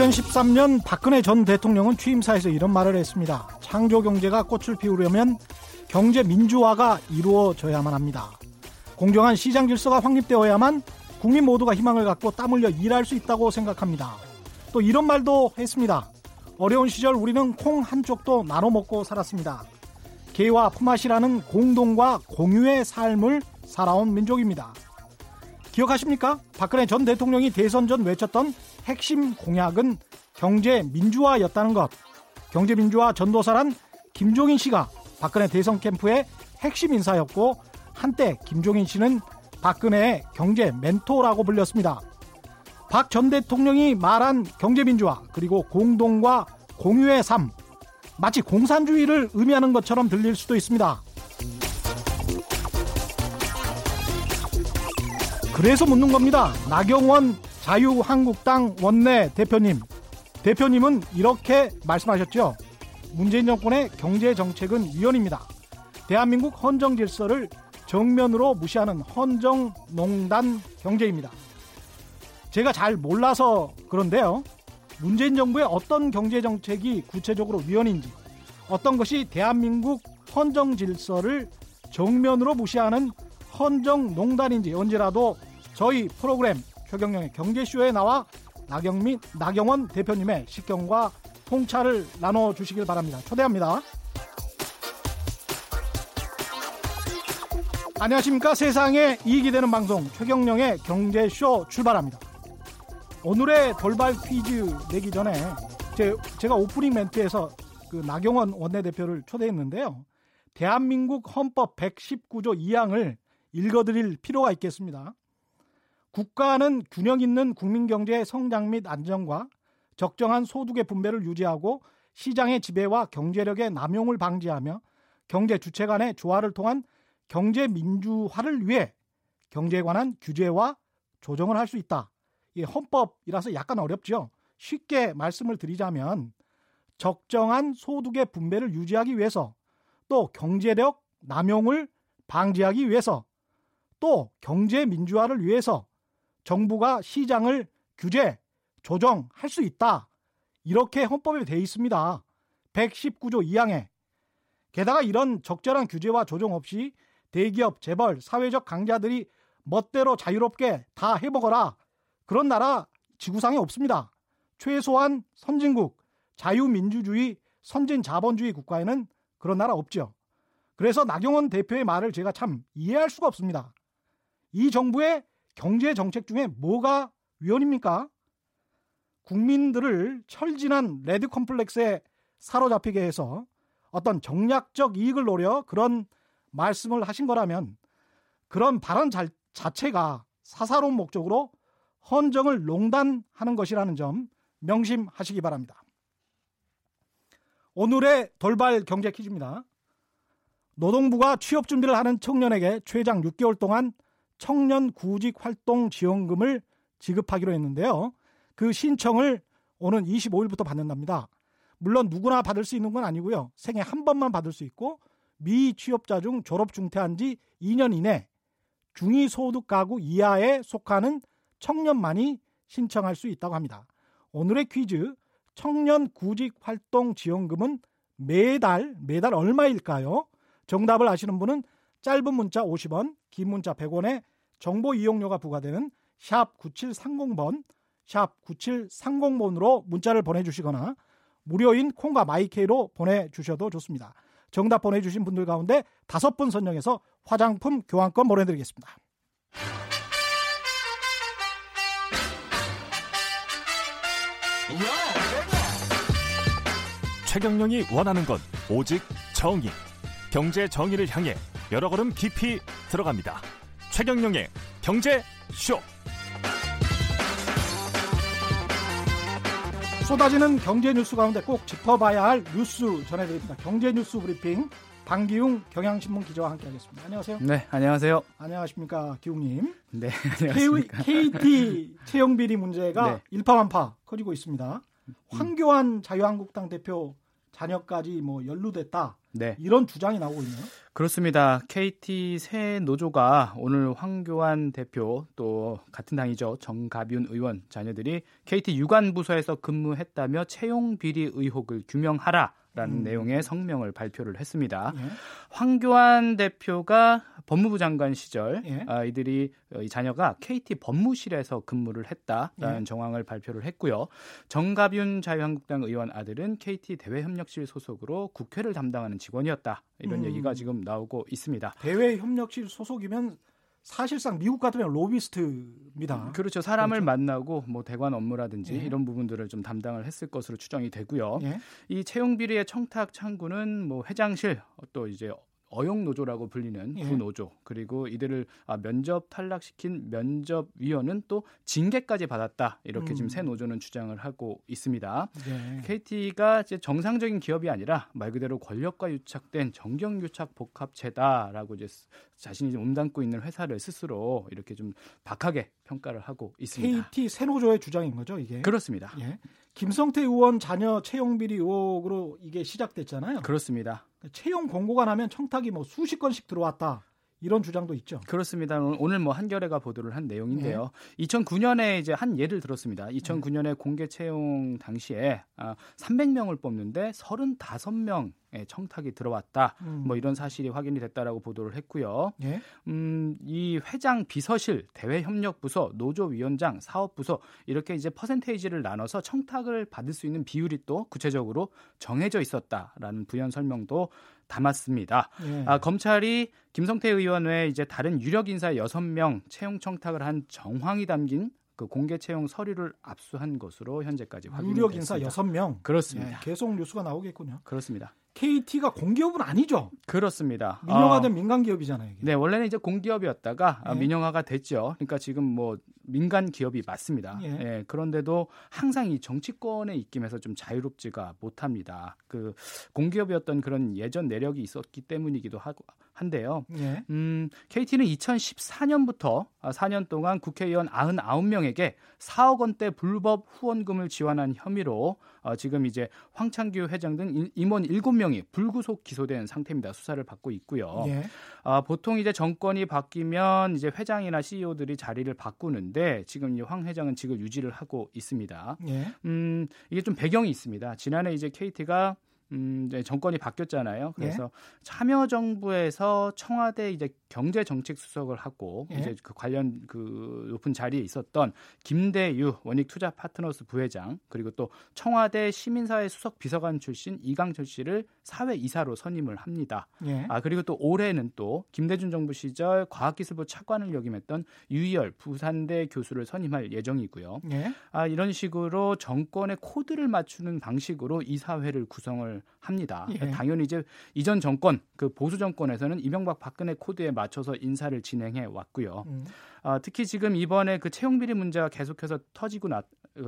2013년 박근혜 전 대통령은 취임사에서 이런 말을 했습니다. 창조 경제가 꽃을 피우려면 경제 민주화가 이루어져야만 합니다. 공정한 시장 질서가 확립되어야만 국민 모두가 희망을 갖고 땀 흘려 일할 수 있다고 생각합니다. 또 이런 말도 했습니다. 어려운 시절 우리는 콩 한쪽도 나눠 먹고 살았습니다. 개와 품앗이라는 공동과 공유의 삶을 살아온 민족입니다. 기억하십니까? 박근혜 전 대통령이 대선 전 외쳤던 핵심 공약은 경제 민주화였다는 것. 경제 민주화 전도사란 김종인 씨가 박근혜 대선 캠프의 핵심 인사였고 한때 김종인 씨는 박근혜의 경제 멘토라고 불렸습니다. 박 전 대통령이 말한 경제 민주화 그리고 공동과 공유의 삶 마치 공산주의를 의미하는 것처럼 들릴 수도 있습니다. 그래서 묻는 겁니다. 나경원 자유한국당 원내 대표님. 대표님은 이렇게 말씀하셨죠. 문재인 정권의 경제 정책은 위헌입니다. 대한민국 헌정 질서를 정면으로 무시하는 헌정 농단 경제입니다. 제가 잘 몰라서 그런데요. 문재인 정부의 어떤 경제 정책이 구체적으로 위헌인지, 어떤 것이 대한민국 헌정 질서를 정면으로 무시하는 헌정 농단인지 언제라도 저희 프로그램 최경영의 경제쇼에 나와 나경민, 나경원 대표님의 식견과 통찰을 나눠 주시길 바랍니다. 초대합니다. 안녕하십니까. 세상에 이익이 되는 방송 최경영의 경제쇼 출발합니다. 오늘의 돌발 퀴즈 내기 전에 제, 제가 오프닝 멘트에서 그 나경원 원내대표를 초대했는데요. 대한민국 헌법 119조 2항을 읽어드릴 필요가 있겠습니다. 국가는 균형 있는 국민 경제의 성장 및 안정과 적정한 소득의 분배를 유지하고 시장의 지배와 경제력의 남용을 방지하며 경제 주체 간의 조화를 통한 경제 민주화를 위해 경제에 관한 규제와 조정을 할 수 있다. 이 헌법이라서 약간 어렵죠. 쉽게 말씀을 드리자면 적정한 소득의 분배를 유지하기 위해서 또 경제력 남용을 방지하기 위해서 또 경제 민주화를 위해서 정부가 시장을 규제, 조정할 수 있다. 이렇게 헌법에 되어 있습니다. 119조 2항에. 게다가 이런 적절한 규제와 조정 없이 대기업, 재벌, 사회적 강자들이 멋대로 자유롭게 다 해먹어라. 그런 나라 지구상에 없습니다. 최소한 선진국, 자유민주주의, 선진 자본주의 국가에는 그런 나라 없죠. 그래서 나경원 대표의 말을 제가 참 이해할 수가 없습니다. 이 정부의 경제 정책 중에 뭐가 위헌입니까? 국민들을 철진한 레드 컴플렉스에 사로잡히게 해서 어떤 정략적 이익을 노려 그런 말씀을 하신 거라면 그런 발언 자, 자체가 사사로운 목적으로 헌정을 농단하는 것이라는 점 명심하시기 바랍니다. 오늘의 돌발 경제 퀴즈입니다. 노동부가 취업 준비를 하는 청년에게 최장 6개월 동안 청년 구직 활동 지원금을 지급하기로 했는데요. 그 신청을 오는 25일부터 받는답니다. 물론 누구나 받을 수 있는 건 아니고요. 생애 한 번만 받을 수 있고 미취업자 중 졸업 중퇴한 지 2년 이내 중위소득 가구 이하에 속하는 청년만이 신청할 수 있다고 합니다. 오늘의 퀴즈 청년 구직 활동 지원금은 매달 매달 얼마일까요? 정답을 아시는 분은 짧은 문자 50원, 긴 문자 100원에 정보 이용료가 부과되는 샵 9730번, 샵 9730번으로 문자를 보내 주시거나 무료인 콩과 마이케이로 보내 주셔도 좋습니다. 정답 보내 주신 분들 가운데 다섯 분 선정해서 화장품 교환권 보내 드리겠습니다. 최경령이 원하는 건 오직 정의. 경제 정의를 향해 여러 걸음 깊이 들어갑니다. 최경영의 경제 쇼. 쏟아지는 경제 뉴스 가운데 꼭 짚어봐야 할 뉴스 전해드립니다. 경제 뉴스 브리핑 방기웅 경향신문 기자와 함께하겠습니다. 안녕하세요. 네, 안녕하세요. 안녕하십니까, 기웅님. 네, 안녕하십니까. KT 채용 비리 문제가 네. 일파만파 커지고 있습니다. 황교안 자유한국당 대표 자녀까지 뭐 연루됐다. 네. 이런 주장이 나오고 있네요. 그렇습니다. KT 새 노조가 오늘 황교안 대표 또 같은 당이죠. 정가윤 의원 자녀들이 KT 유관 부서에서 근무했다며 채용 비리 의혹을 규명하라. 라는 음. 내용의 성명을 발표를 했습니다. 예. 황교안 대표가 법무부 장관 시절 예. 아, 이들이 이 자녀가 KT 법무실에서 근무를 했다라는 예. 정황을 발표를 했고요. 정갑윤 자유한국당 의원 아들은 KT 대외협력실 소속으로 국회를 담당하는 직원이었다. 이런 음. 얘기가 지금 나오고 있습니다. 대외협력실 소속이면 사실상 미국 같으면 로비스트입니다. 그렇죠. 사람을 그렇죠. 만나고 뭐 대관 업무라든지 예. 이런 부분들을 좀 담당을 했을 것으로 추정이 되고요. 예. 이 채용 비리의 청탁 창구는 뭐 회장실 또 이제 어용 노조라고 불리는 예. 부노조 그리고 이들을 아, 면접 탈락시킨 면접위원은 또 징계까지 받았다 이렇게 음. 지금 새 노조는 주장을 하고 있습니다. 예. KT가 이제 정상적인 기업이 아니라 말 그대로 권력과 유착된 정경유착 복합체다라고 이제 자신이 몸담고 있는 회사를 스스로 이렇게 좀 박하게 평가를 하고 있습니다. KT 새 노조의 주장인 거죠 이게? 그렇습니다. 예. 김성태 의원 자녀 채용 비리 의혹으로 이게 시작됐잖아요. 그렇습니다. 채용 공고가 나면 청탁이 뭐 수십 건씩 들어왔다. 이런 주장도 있죠. 그렇습니다. 오늘 뭐 한겨레가 보도를 한 내용인데요. 네. 2009년에 이제 한 예를 들었습니다. 2009년에 공개 채용 당시에 300명을 아, 뽑는데 35명의 청탁이 들어왔다. 음. 뭐 이런 사실이 확인이 됐다라고 보도를 했고요. 네. 음, 이 회장 비서실, 대외협력부서, 노조위원장, 사업부서 이렇게 이제 퍼센테이지를 나눠서 청탁을 받을 수 있는 비율이 또 구체적으로 정해져 있었다라는 부연 설명도 담았습니다. 예. 아, 검찰이 김성태 의원 외에 이제 다른 유력 인사 6명 채용 청탁을 한 정황이 담긴 그 공개 채용 서류를 압수한 것으로 현재까지 확인이 유력 인사 6명. 그렇습니다. 예, 계속 뉴스가 나오겠군요. 그렇습니다. KT가 공기업은 아니죠. 그렇습니다. 민영화된 어, 민간 기업이잖아요. 이게. 네, 원래는 이제 공기업이었다가 네. 민영화가 됐죠. 그러니까 지금 뭐 민간 기업이 맞습니다. 예. 예. 그런데도 항상 이 정치권의 입김에서 좀 자유롭지가 못합니다. 그 공기업이었던 그런 예전 내력이 있었기 때문이기도 하고 한데요. 예. 음, KT는 2014년부터 4년 동안 국회의원 99명에게 4억 원대 불법 후원금을 지원한 혐의로 어, 지금 이제 황창규 회장 등 임원 7명이 불구속 기소된 상태입니다. 수사를 받고 있고요. 예. 어, 보통 이제 정권이 바뀌면 이제 회장이나 CEO들이 자리를 바꾸는데 지금 이제 황 회장은 지금 유지를 하고 있습니다. 예. 음, 이게 좀 배경이 있습니다. 지난해 이제 KT가 음, 이제 정권이 바뀌었잖아요. 그래서 예? 참여 정부에서 청와대 이제 경제 정책 수석을 하고 예? 이제 그 관련 그 높은 자리에 있었던 김대유 원익 투자 파트너스 부회장 그리고 또 청와대 시민사회 수석 비서관 출신 이강철 씨를 사회 이사로 선임을 합니다. 예? 아 그리고 또 올해는 또 김대중 정부 시절 과학기술부 차관을 역임했던 유희열 부산대 교수를 선임할 예정이고요. 예? 아 이런 식으로 정권의 코드를 맞추는 방식으로 이사회를 구성을 합니다. 예. 당연히 이제 이전 정권 그 보수 정권에서는 이명박 박근혜 코드에 맞춰서 인사를 진행해 왔고요. 음. 아, 특히 지금 이번에 그 채용 비리 문제가 계속해서 터지고 나그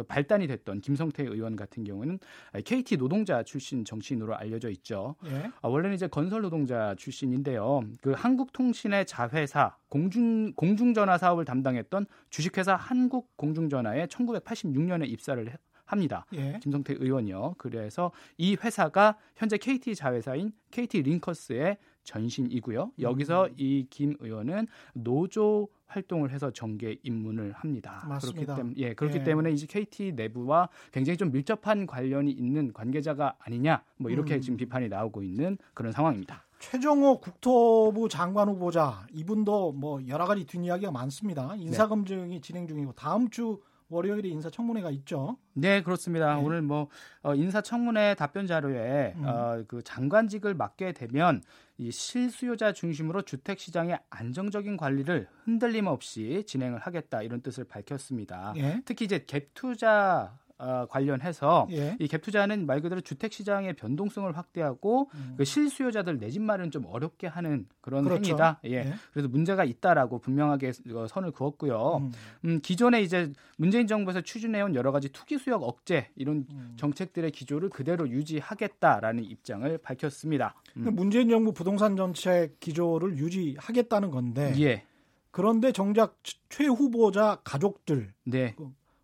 발단이 됐던 김성태 의원 같은 경우는 KT 노동자 출신 정치인으로 알려져 있죠. 예. 아, 원래는 이제 건설 노동자 출신인데요. 그 한국통신의 자회사 공중 공중전화 사업을 담당했던 주식회사 한국공중전화에 1986년에 입사를 합니다. 예. 김성태 의원이요. 그래서 이 회사가 현재 KT 자회사인 KT 링커스의 전신이고요. 여기서 음. 이김 의원은 노조 활동을 해서 정계 입문을 합니다. 맞습니다. 그렇기 때문에 예, 그렇기 예. 때문에 이제 KT 내부와 굉장히 좀 밀접한 관련이 있는 관계자가 아니냐 뭐 이렇게 음. 지금 비판이 나오고 있는 그런 상황입니다. 최정호 국토부 장관 후보자 이분도 뭐 여러 가지 뒷이야기가 많습니다. 인사 검증이 네. 진행 중이고 다음 주 월요일에 인사청문회가 있죠. 네, 그렇습니다. 네. 오늘 뭐 어, 인사청문회 답변 자료에 음. 어, 그 장관직을 맡게 되면 이 실수요자 중심으로 주택 시장의 안정적인 관리를 흔들림 없이 진행을 하겠다 이런 뜻을 밝혔습니다. 예? 특히 이제 갭 투자 어, 관련해서 예. 이갭 투자는 말 그대로 주택 시장의 변동성을 확대하고 음. 그 실수요자들 내 집 마련 좀 어렵게 하는 그런 그렇죠. 행위다. 예. 예. 그래서 문제가 있다라고 분명하게 어, 선을 그었고요. 음. 음, 기존에 이제 문재인 정부에서 추진해온 여러 가지 투기 수역 억제 이런 음. 정책들의 기조를 그대로 유지하겠다라는 입장을 밝혔습니다. 음. 문재인 정부 부동산 정책 기조를 유지하겠다는 건데. 예. 그런데 정작 최 후보자 가족들 네.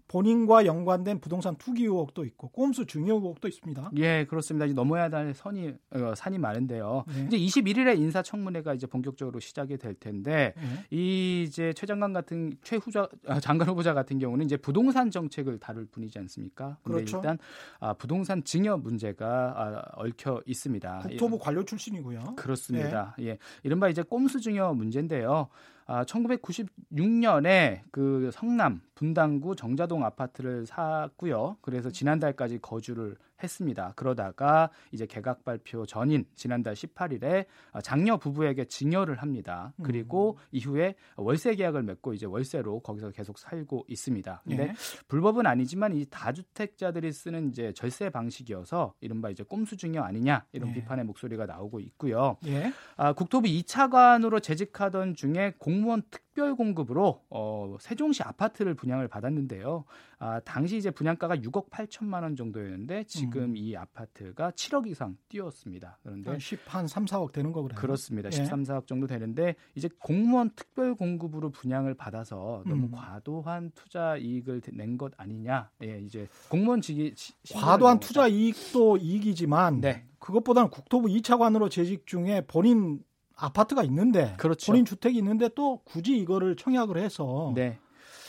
그 본인과 연관된 부동산 투기 의혹도 있고 꼼수 증여 의혹도 있습니다. 예, 그렇습니다. 이제 넘어야 할 선이 어, 산이 많은데요. 네. 이제 21일에 인사청문회가 이제 본격적으로 시작이 될 텐데 네. 이 이제 최 장관 같은 최 후자 아, 장관 후보자 같은 경우는 이제 부동산 정책을 다룰 분이지 않습니까? 근데 그렇죠. 일단 아, 부동산 증여 문제가 아, 얽혀 있습니다. 국토부 예. 관료 출신이고요. 그렇습니다. 네. 예, 이른바 이제 꼼수 증여 문제인데요. 아, 1996년에 그 성남 분당구 정자동 아파트를 샀고요. 그래서 지난달까지 거주를 했습니다. 그러다가 이제 개각 발표 전인 지난달 18일에 장녀 부부에게 증여를 합니다. 그리고 음. 이후에 월세 계약을 맺고 이제 월세로 거기서 계속 살고 있습니다. 근데 예. 불법은 아니지만 이 다주택자들이 쓰는 이제 절세 방식이어서 이른바 이제 꼼수 증여 아니냐 이런 예. 비판의 목소리가 나오고 있고요. 예. 아, 국토부 2차관으로 재직하던 중에 공무원 특 별 공급으로 어, 세종시 아파트를 분양을 받았는데요. 아, 당시 이제 분양가가 6억 8천만 원 정도였는데 지금 음. 이 아파트가 7억 이상 뛰었습니다. 그런데 한 10, 한 3, 4억 되는 거그래요 그렇습니다. 예. 13, 4억 정도 되는데 이제 공무원 특별 공급으로 분양을 받아서 너무 음. 과도한 투자 이익을 낸 것 아니냐. 예, 이제 공무원 직이 과도한 투자 이익도 이익이지만 네. 그것보다는 국토부 2차관으로 재직 중에 본인 아파트가 있는데 그렇죠. 본인 주택이 있는데 또 굳이 이거를 청약을 해서 네.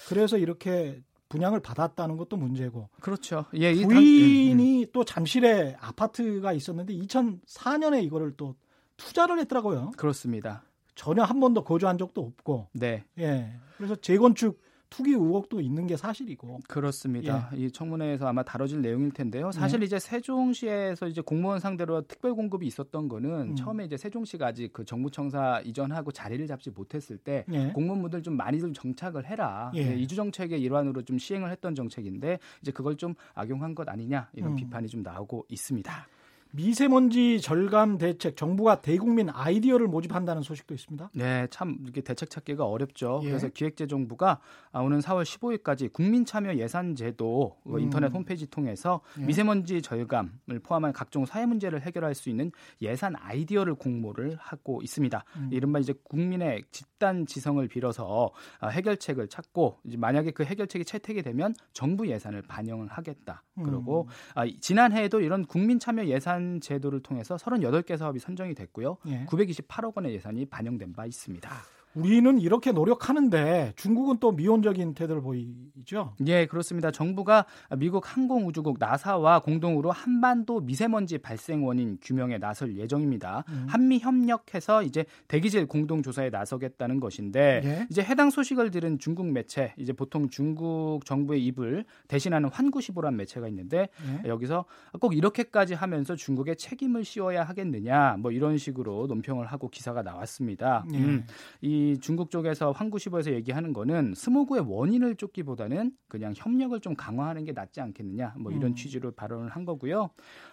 그래서 이렇게 분양을 받았다는 것도 문제고. 그렇죠. 예, 부인이 음, 음. 또 잠실에 아파트가 있었는데 2004년에 이거를 또 투자를 했더라고요. 그렇습니다. 전혀 한 번도 거주한 적도 없고. 네. 예. 그래서 재건축 투기 의혹도 있는 게 사실이고. 그렇습니다. 예. 이 청문회에서 아마 다뤄질 내용일 텐데요. 사실 예. 이제 세종시에서 이제 공무원 상대로 특별 공급이 있었던 거는 음. 처음에 이제 세종시가 아직 그 정부청사 이전하고 자리를 잡지 못했을 때 예. 공무원분들 좀 많이 좀 정착을 해라. 예. 네, 이주 정책의 일환으로 좀 시행을 했던 정책인데 이제 그걸 좀 악용한 것 아니냐 이런 음. 비판이 좀 나오고 있습니다. 미세먼지 절감 대책 정부가 대국민 아이디어를 모집한다는 소식도 있습니다. 네, 참 이게 대책 찾기가 어렵죠. 예. 그래서 기획재정부가 오는 4월 15일까지 국민 참여 예산 제도 그 음. 인터넷 홈페이지 통해서 예. 미세먼지 절감을 포함한 각종 사회 문제를 해결할 수 있는 예산 아이디어를 공모를 하고 있습니다. 음. 이른바 이제 국민의 집단 지성을 빌어서 아, 해결책을 찾고 만약에 그 해결책이 채택이 되면 정부 예산을 반영을 하겠다. 그리고 음. 지난해에도 이런 국민 참여 예산 예산 제도를 통해서 38개 사업이 선정이 됐고요. 예. 928억 원의 예산이 반영된 바 있습니다. 우리는 이렇게 노력하는데 중국은 또 미온적인 태도를 보이죠? 예, 그렇습니다. 정부가 미국 항공우주국 나사와 공동으로 한반도 미세먼지 발생 원인 규명에 나설 예정입니다. 음. 한미 협력해서 이제 대기질 공동 조사에 나서겠다는 것인데 예? 이제 해당 소식을 들은 중국 매체 이제 보통 중국 정부의 입을 대신하는 환구시보란 매체가 있는데 예? 여기서 꼭 이렇게까지 하면서 중국에 책임을 씌워야 하겠느냐 뭐 이런 식으로 논평을 하고 기사가 나왔습니다. 예. 음, 이 중국 쪽에서 황구시보에서 얘기하는 거는 스모그의 원인을 쫓기보다는 그냥 협력을 좀 강화하는 게 낫지 않겠느냐 뭐 이런 음. 취지로 발언을 한 거고요.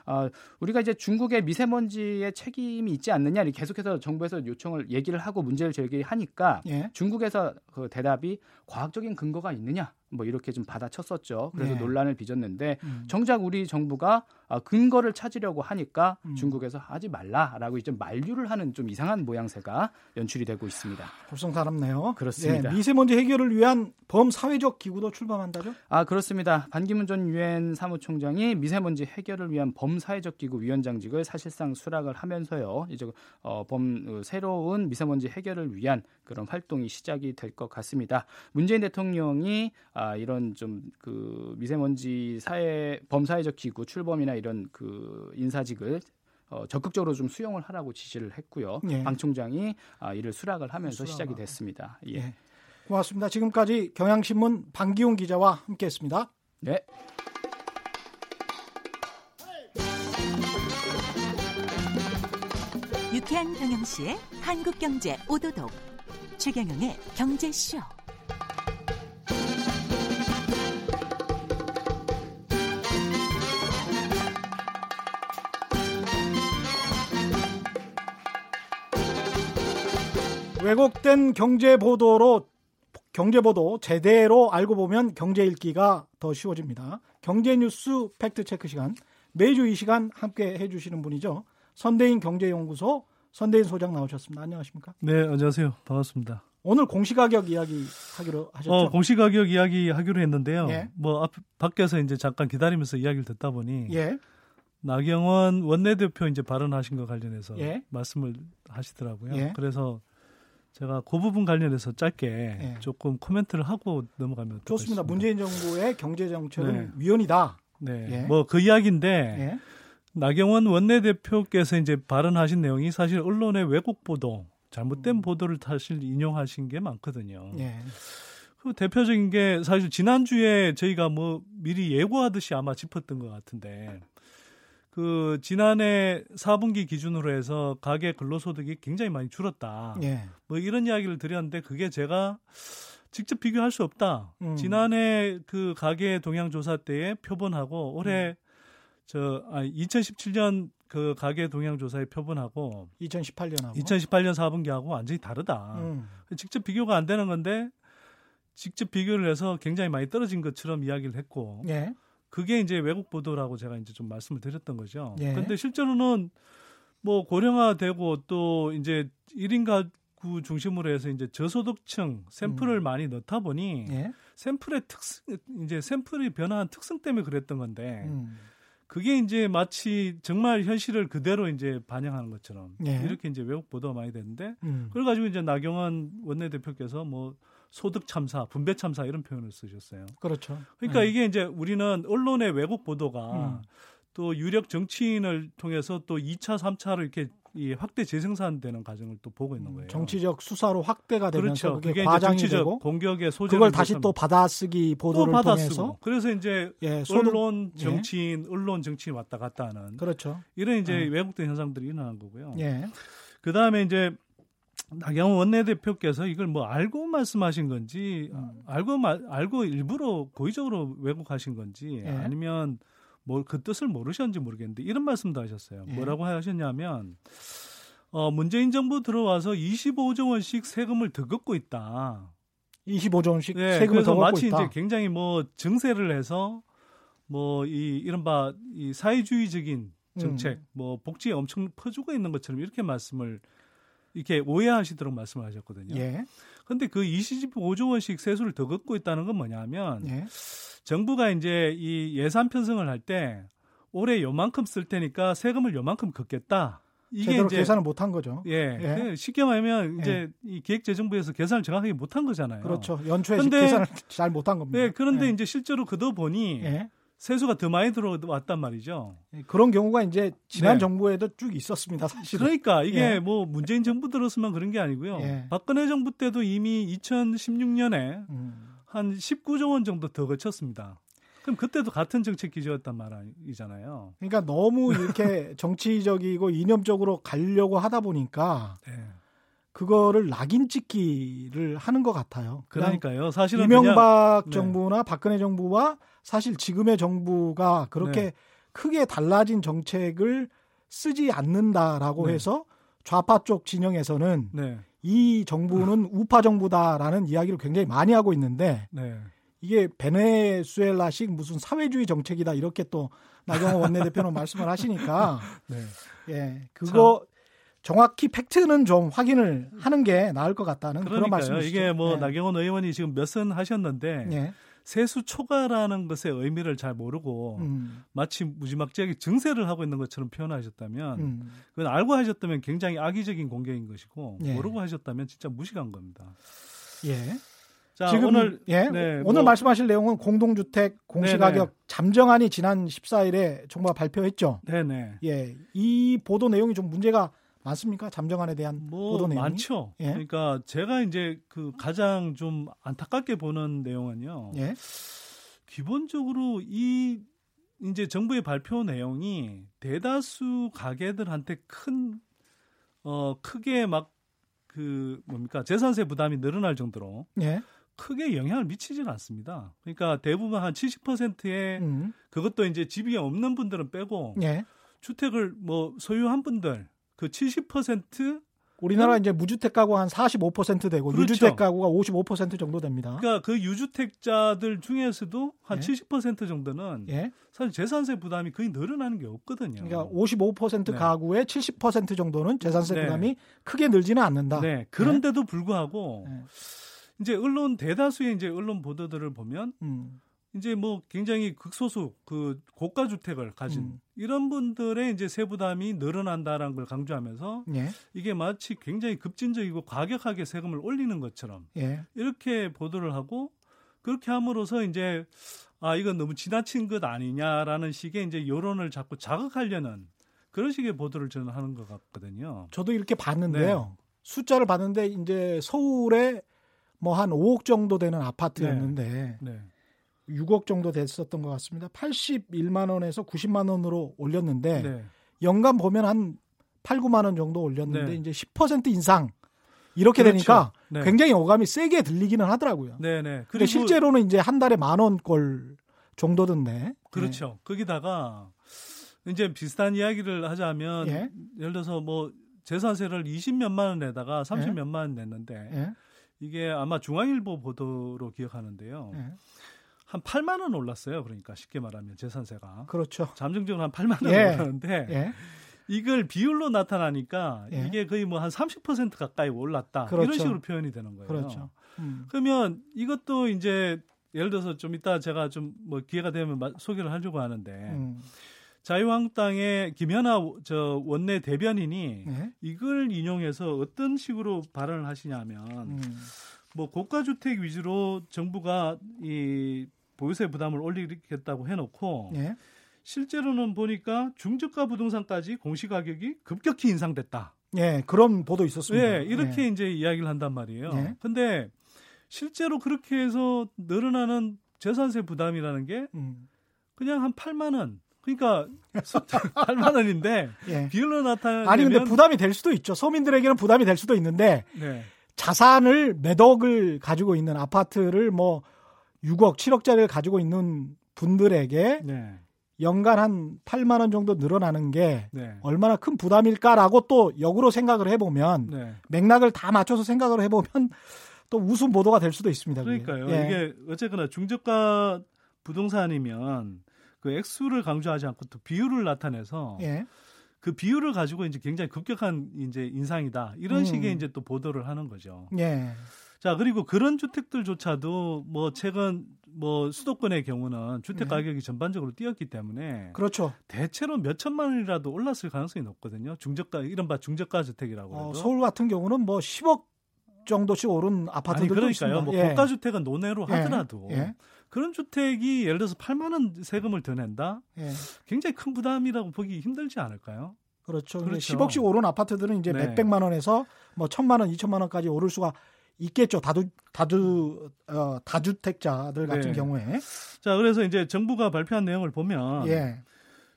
어, 우리가 이제 중국의 미세먼지에 책임이 있지 않느냐 이렇게 계속해서 정부에서 요청을 얘기를 하고 문제를 제기하니까 예. 중국에서 그 대답이 과학적인 근거가 있느냐 뭐 이렇게 좀 받아쳤었죠. 그래서 네. 논란을 빚었는데 음. 정작 우리 정부가 아, 근거를 찾으려고 하니까 음. 중국에서 하지 말라라고 이제 만류를 하는 좀 이상한 모양새가 연출이 되고 있습니다. 볼썽사납네요. 그렇습니다. 네, 미세먼지 해결을 위한 범사회적 기구도 출범한다죠? 아 그렇습니다. 반기문 전 유엔 사무총장이 미세먼지 해결을 위한 범사회적 기구 위원장직을 사실상 수락을 하면서요. 이제 어, 범 어, 새로운 미세먼지 해결을 위한 그런 활동이 시작이 될 것 같습니다. 문재인 대통령이 아, 이런 좀 그 미세먼지 사회 범사회적 기구 출범이나 이런 그 인사직을 어, 적극적으로 좀 수용을 하라고 지시를 했고요. 예. 방 총장이 아, 이를 수락을 하면서 수락하 시작이 됐습니다. 예. 예. 고맙습니다. 지금까지 경향신문 방기훈 기자와 함께했습니다. 네. 유쾌한 경영시의 한국경제 오도독 최경영의 경제쇼. 왜곡된 경제 보도로 경제 보도 제대로 알고 보면 경제 읽기가 더 쉬워집니다. 경제 뉴스 팩트 체크 시간 매주 이 시간 함께 해주시는 분이죠. 선대인 경제연구소 선대인 소장 나오셨습니다. 안녕하십니까? 네, 안녕하세요. 반갑습니다. 오늘 공시가격 이야기 하기로 하셨죠? 어, 공시가격 이야기 하기로 했는데요. 예. 뭐 앞, 밖에서 이제 잠깐 기다리면서 이야기를 듣다 보니 예. 나경원 원내대표 이제 발언하신 거 관련해서 예. 말씀을 하시더라고요. 예. 그래서 제가 그 부분 관련해서 짧게 예. 조금 코멘트를 하고 넘어가면 좋습니다. 문재인 정부의 경제 정책은 네. 위헌이다. 네. 예. 뭐그 이야기인데 예. 나경원 원내대표께서 이제 발언하신 내용이 사실 언론의 왜곡 보도, 잘못된 음. 보도를 사실 인용하신 게 많거든요. 예. 그 대표적인 게 사실 지난주에 저희가 뭐 미리 예고하듯이 아마 짚었던 것 같은데 그 지난해 4분기 기준으로 해서 가계 근로소득이 굉장히 많이 줄었다. 예. 뭐 이런 이야기를 드렸는데 그게 제가 직접 비교할 수 없다. 음. 지난해 그 가계 동향 조사 때의 표본하고 올해 음. 저 아, 2017년 그 가계 동향 조사의 표본하고 2018년하고 2018년 4분기하고 완전히 다르다. 음. 직접 비교가 안 되는 건데 직접 비교를 해서 굉장히 많이 떨어진 것처럼 이야기를 했고 예. 그게 이제 외국 보도라고 제가 이제 좀 말씀을 드렸던 거죠. 예. 근데 실제로는 뭐 고령화되고 또 이제 1인 가구 중심으로 해서 이제 저소득층 샘플을 음. 많이 넣다 보니 예. 샘플의 특성 이제 샘플이 변화한 특성 때문에 그랬던 건데 음. 그게 이제 마치 정말 현실을 그대로 이제 반영하는 것처럼 예. 이렇게 이제 외국 보도가 많이 되는데 음. 그래 가지고 이제 나경원 원내대표께서 뭐 소득 참사, 분배 참사 이런 표현을 쓰셨어요. 그렇죠. 그러니까 네. 이게 이제 우리는 언론의 왜곡 보도가 음. 또 유력 정치인을 통해서 또 2차, 3차를 이렇게 이 확대 재생산되는 과정을 또 보고 있는 거예요. 정치적 수사로 확대가 되면서 그렇죠. 그게 과장이 되고 공격의 소재 그걸 다시 또 받아쓰기 보도를 또 통해서 그래서 이제 예, 소득, 언론 예. 정치인, 예. 언론 정치인 왔다 갔다 하는 그렇죠. 이런 이제 예. 왜곡된 현상들이 일어난 거고요. 예. 그 다음에 이제 나경원 원내대표께서 이걸 뭐 알고 말씀하신 건지 음. 알고 마, 알고 일부러 고의적으로 왜곡하신 건지 예. 아니면 뭐그 뜻을 모르셨는지 모르겠는데 이런 말씀도 하셨어요. 예. 뭐라고 하셨냐면 어 문재인 정부 들어와서 25조 원씩 세금을 더 걷고 있다. 25조 원씩 네, 세금을 더 걷고 마치 이제 굉장히 뭐 증세를 해서 뭐 이 이른바 이 사회주의적인 정책, 음. 뭐 복지에 엄청 퍼주고 있는 것처럼 이렇게 말씀을 이렇게 오해하시도록 말씀을 하셨거든요. 예. 근데 그 25조 원씩 세수를 더 걷고 있다는 건 뭐냐면 예. 정부가 이제 이 예산 편성을 할 때 올해 요만큼 쓸 테니까 세금을 요만큼 걷겠다. 이게 제대로 이제 계산을 못한 거죠. 예. 예. 그 쉽게 말하면 이제 예. 이 기획재정부에서 계산을 정확하게 못한 거잖아요. 그렇죠. 연초에 계산을 잘 못한 겁니다. 예. 그런데 예. 이제 실제로 그도 보니 예. 세수가 더 많이 들어왔단 말이죠. 예, 그런 경우가 이제 지난 네. 정부에도 쭉 있었습니다, 사실. 그러니까 이게 예. 뭐 문재인 정부 들었으면 그런 게 아니고요. 예. 박근혜 정부 때도 이미 2016년에 음. 한 19조 원 정도 더 거쳤습니다. 그럼 그때도 같은 정책 기조였단 말이잖아요. 그러니까 너무 이렇게 정치적이고 이념적으로 가려고 하다 보니까 네. 그거를 낙인 찍기를 하는 것 같아요. 그러니까요. 사실은 이명박 그냥, 정부나 네. 박근혜 정부와 사실 지금의 정부가 그렇게 네. 크게 달라진 정책을 쓰지 않는다라고 네. 해서 좌파 쪽 진영에서는 네. 이 정부는 우파 정부다라는 이야기를 굉장히 많이 하고 있는데 네. 이게 베네수엘라식 무슨 사회주의 정책이다 이렇게 또 나경원 원내대표는 말씀을 하시니까 네. 예 그거 참. 정확히 팩트는 좀 확인을 하는 게 나을 것 같다는 그러니까요. 그런 말씀이시죠. 이게 뭐 네. 나경원 의원이 지금 몇 선 하셨는데 네. 세수 초과라는 것의 의미를 잘 모르고 음. 마치 무지막지하게 증세를 하고 있는 것처럼 표현하셨다면 음. 그건 알고 하셨다면 굉장히 악의적인 공격인 것이고 예. 모르고 하셨다면 진짜 무식한 겁니다. 예. 자, 지금 오늘 예. 네, 오늘 뭐, 말씀하실 내용은 공동주택 공시가격 네네. 잠정안이 지난 14일에 정부가 발표했죠. 네네. 예. 이 보도 내용이 좀 문제가 많습니까? 잠정안에 대한 뭐 보도 내용이 많죠. 예. 그러니까 제가 이제 그 가장 좀 안타깝게 보는 내용은요. 예. 기본적으로 이 이제 정부의 발표 내용이 대다수 가게들한테 큰 어 크게 막 그 뭡니까 재산세 부담이 늘어날 정도로 예. 크게 영향을 미치지는 않습니다. 그러니까 대부분 한 70%의 음. 그것도 이제 집이 없는 분들은 빼고 예. 주택을 뭐 소유한 분들 그 70% 우리나라 음. 이제 무주택 가구 한 45% 되고 그렇죠. 유주택 가구가 55% 정도 됩니다. 그러니까 그 유주택자들 중에서도 한 예? 70% 정도는 예? 사실 재산세 부담이 거의 늘어나는 게 없거든요. 그러니까 55% 네. 가구의 70% 정도는 재산세 네. 부담이 크게 늘지는 않는다. 네. 그런데도 불구하고 네. 이제 언론 대다수의 이제 언론 보도들을 보면 음. 이제 뭐 굉장히 극소수 그 고가 주택을 가진 음. 이런 분들의 이제 세부담이 늘어난다라는 걸 강조하면서 예. 이게 마치 굉장히 급진적이고 과격하게 세금을 올리는 것처럼 예. 이렇게 보도를 하고 그렇게 함으로써 이제 아 이건 너무 지나친 것 아니냐라는 식의 이제 여론을 자꾸 자극하려는 그런 식의 보도를 저는 하는 것 같거든요. 저도 이렇게 봤는데요. 네. 숫자를 봤는데 이제 서울에 뭐 한 5억 정도 되는 아파트였는데 네. 네. 6억 정도 됐었던 것 같습니다. 81만 원에서 90만 원으로 올렸는데 네. 연간 보면 한 8, 9만 원 정도 올렸는데 네. 이제 10% 인상 이렇게 그렇죠. 되니까 네. 굉장히 어감이 세게 들리기는 하더라고요. 네, 네. 그리고 실제로는 이제 한 달에 만 원 꼴 정도던데. 그렇죠. 네. 거기다가 이제 비슷한 이야기를 하자면 예? 예를 들어서 뭐 재산세를 20몇만 원 내다가 30 예? 몇만 원 냈는데 예? 이게 아마 중앙일보 보도로 기억하는데요. 예? 한 8만 원 올랐어요. 그러니까 쉽게 말하면 재산세가. 그렇죠. 잠정적으로 한 8만 원 예. 올랐는데 예. 이걸 비율로 나타나니까 예. 이게 거의 뭐 한 30% 가까이 올랐다. 그렇죠. 이런 식으로 표현이 되는 거예요. 그렇죠. 음. 그러면 이것도 이제 예를 들어서 좀 이따 제가 좀 뭐 기회가 되면 소개를 하려고 하는데 음. 자유한국당의 김연아 저 원내 대변인이 네? 이걸 인용해서 어떤 식으로 발언을 하시냐면 음. 뭐 고가 주택 위주로 정부가 이 보유세 부담을 올리겠다고 해놓고 예? 실제로는 보니까 중저가 부동산까지 공시가격이 급격히 인상됐다. 예, 그런 보도 있었습니다. 예, 이렇게 예. 이제 이야기를 한단 말이에요. 예. 근데 실제로 그렇게 해서 늘어나는 재산세 부담이라는 게 음. 그냥 한 8만 원. 그러니까 8만 원인데 예. 비율로 나타나면 아니 근데 부담이 될 수도 있죠. 서민들에게는 부담이 될 수도 있는데 네. 자산을 몇 억을 가지고 있는 아파트를 뭐 6억, 7억짜리를 가지고 있는 분들에게 네. 연간 한 8만 원 정도 늘어나는 게 네. 얼마나 큰 부담일까라고 또 역으로 생각을 해보면 네. 맥락을 다 맞춰서 생각을 해보면 또 우스운 보도가 될 수도 있습니다. 그러니까요. 예. 이게 어쨌거나 중저가 부동산이면 그 액수를 강조하지 않고 또 비율을 나타내서 예. 그 비율을 가지고 이제 굉장히 급격한 이제 인상이다 이런 음. 식의 이제 또 보도를 하는 거죠. 예. 자 그리고 그런 주택들조차도 뭐 최근 뭐 수도권의 경우는 주택 네. 가격이 네. 전반적으로 뛰었기 때문에 그렇죠. 대체로 몇 천만 원이라도 올랐을 가능성이 높거든요. 중저가 이른바 중저가 주택이라고 어, 서울 같은 경우는 뭐 10억 정도씩 오른 아파트들도 아니, 그러니까요. 있습니다. 뭐 예. 고가 주택은 논외로 예. 하더라도 예. 그런 주택이 예를 들어서 8만 원 세금을 더 낸다. 예. 굉장히 큰 부담이라고 보기 힘들지 않을까요? 그렇죠. 그렇죠. 10억씩 오른 아파트들은 이제 네. 몇백만 원에서 뭐 천만 원, 이천만 원까지 오를 수가 있겠죠. 다주 다주 어, 다주택자들 같은 네. 경우에. 자, 그래서 이제 정부가 발표한 내용을 보면 예.